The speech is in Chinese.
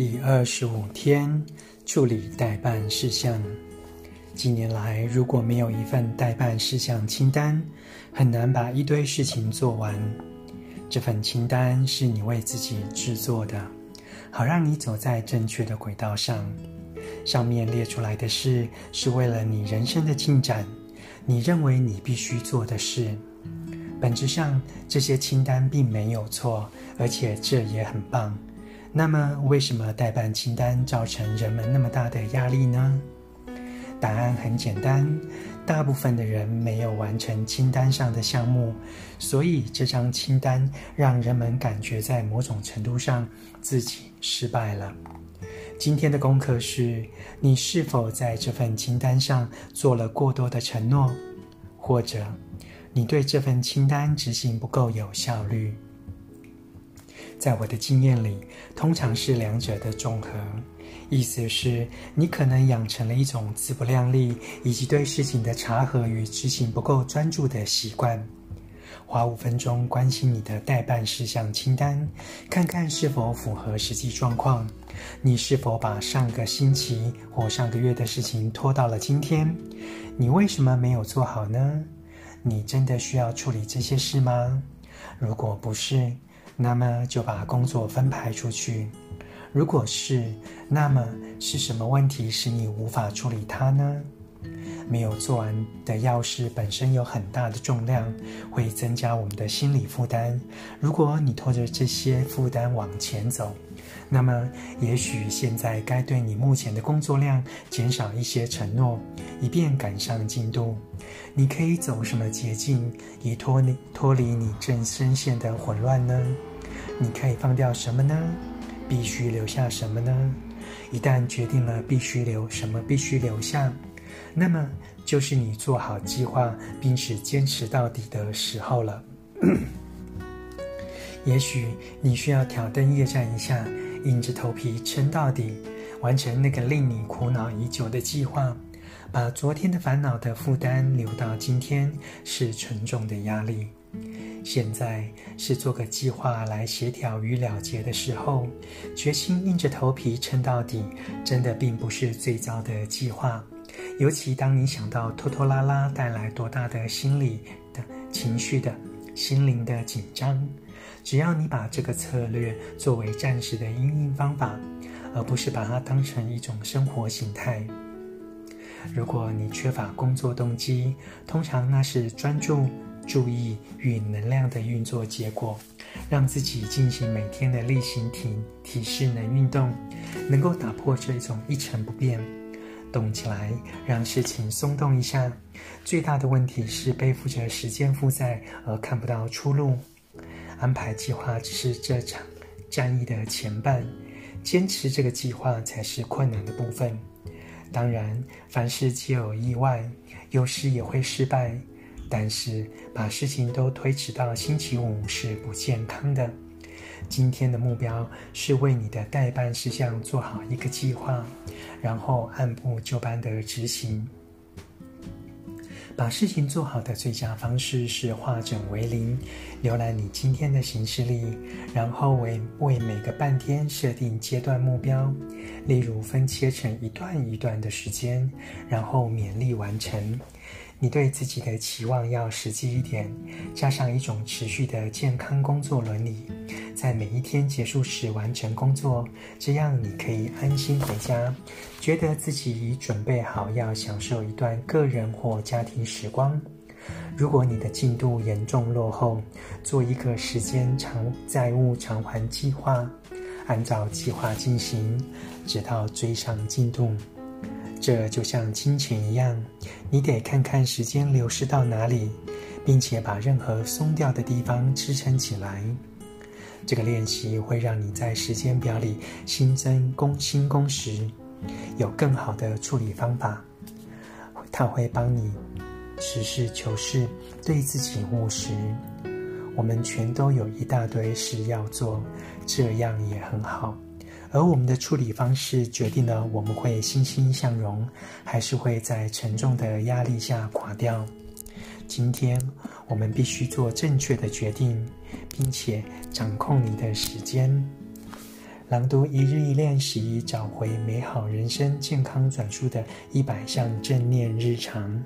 第二十五天，处理待办事项。近年来，如果没有一份待办事项清单，很难把一堆事情做完。这份清单是你为自己制作的，好让你走在正确的轨道上。上面列出来的事，是为了你人生的进展，你认为你必须做的事。本质上，这些清单并没有错，而且这也很棒。那么，为什么代办清单造成人们那么大的压力呢？答案很简单，大部分的人没有完成清单上的项目，所以这张清单让人们感觉在某种程度上自己失败了。今天的功课是：你是否在这份清单上做了过多的承诺，或者你对这份清单执行不够有效率？在我的经验里，通常是两者的综合。意思是，你可能养成了一种自不量力，以及对事情的查核与执行不够专注的习惯。花五分钟关心你的待办事项清单，看看是否符合实际状况。你是否把上个星期或上个月的事情拖到了今天？你为什么没有做好呢？你真的需要处理这些事吗？如果不是，那么就把工作分派出去。如果是，那么是什么问题使你无法处理它呢？没有做完的钥匙本身有很大的重量，会增加我们的心理负担。如果你拖着这些负担往前走，那么也许现在该对你目前的工作量减少一些承诺，以便赶上进度。你可以走什么捷径，以脱离脱离你正深陷的混乱呢？你可以放掉什么呢？必须留下什么呢？一旦决定了必须留什么，必须留下，那么就是你做好计划并且坚持到底的时候了。也许你需要挑灯夜战一下，硬着头皮撑到底，完成那个令你苦恼已久的计划。把昨天的烦恼的负担留到今天，是沉重的压力。现在是做个计划来协调与了结的时候，决心硬着头皮撑到底，真的并不是最糟的计划。尤其当你想到拖拖拉拉带来多大的心理的情绪的心灵的紧张，只要你把这个策略作为暂时的因应方法，而不是把它当成一种生活形态。如果你缺乏工作动机，通常那是专注。注意与能量的运作结果，让自己进行每天的例行体体适能运动，能够打破这种一成不变。动起来，让事情松动一下。最大的问题是背负着时间负债而看不到出路。安排计划只是这场战役的前半，坚持这个计划才是困难的部分。当然，凡事皆有意外，有时也会失败。但是把事情都推迟到星期五是不健康的。今天的目标是为你的待办事项做好一个计划，然后按部就班的执行。把事情做好的最佳方式是化整为零，浏览你今天的行事历，然后为为每个半天设定阶段目标，例如分切成一段一段的时间，然后勉力完成。你对自己的期望要实际一点，加上一种持续的健康工作伦理，在每一天结束时完成工作，这样你可以安心回家，觉得自己已准备好要享受一段个人或家庭时光。如果你的进度严重落后，做一个时间偿债务偿还计划，按照计划进行，直到追上进度。这就像金钱一样，你得看看时间流失到哪里，并且把任何松掉的地方支撑起来。这个练习会让你在时间表里新增工新工时，有更好的处理方法。它会帮你实事求是，对自己务实。我们全都有一大堆事要做，这样也很好。而我们的处理方式决定了我们会欣欣向荣，还是会在沉重的压力下垮掉。今天我们必须做正确的决定，并且掌控你的时间。朗读一日一练习，找回美好人生，健康转述的一百项正念日常。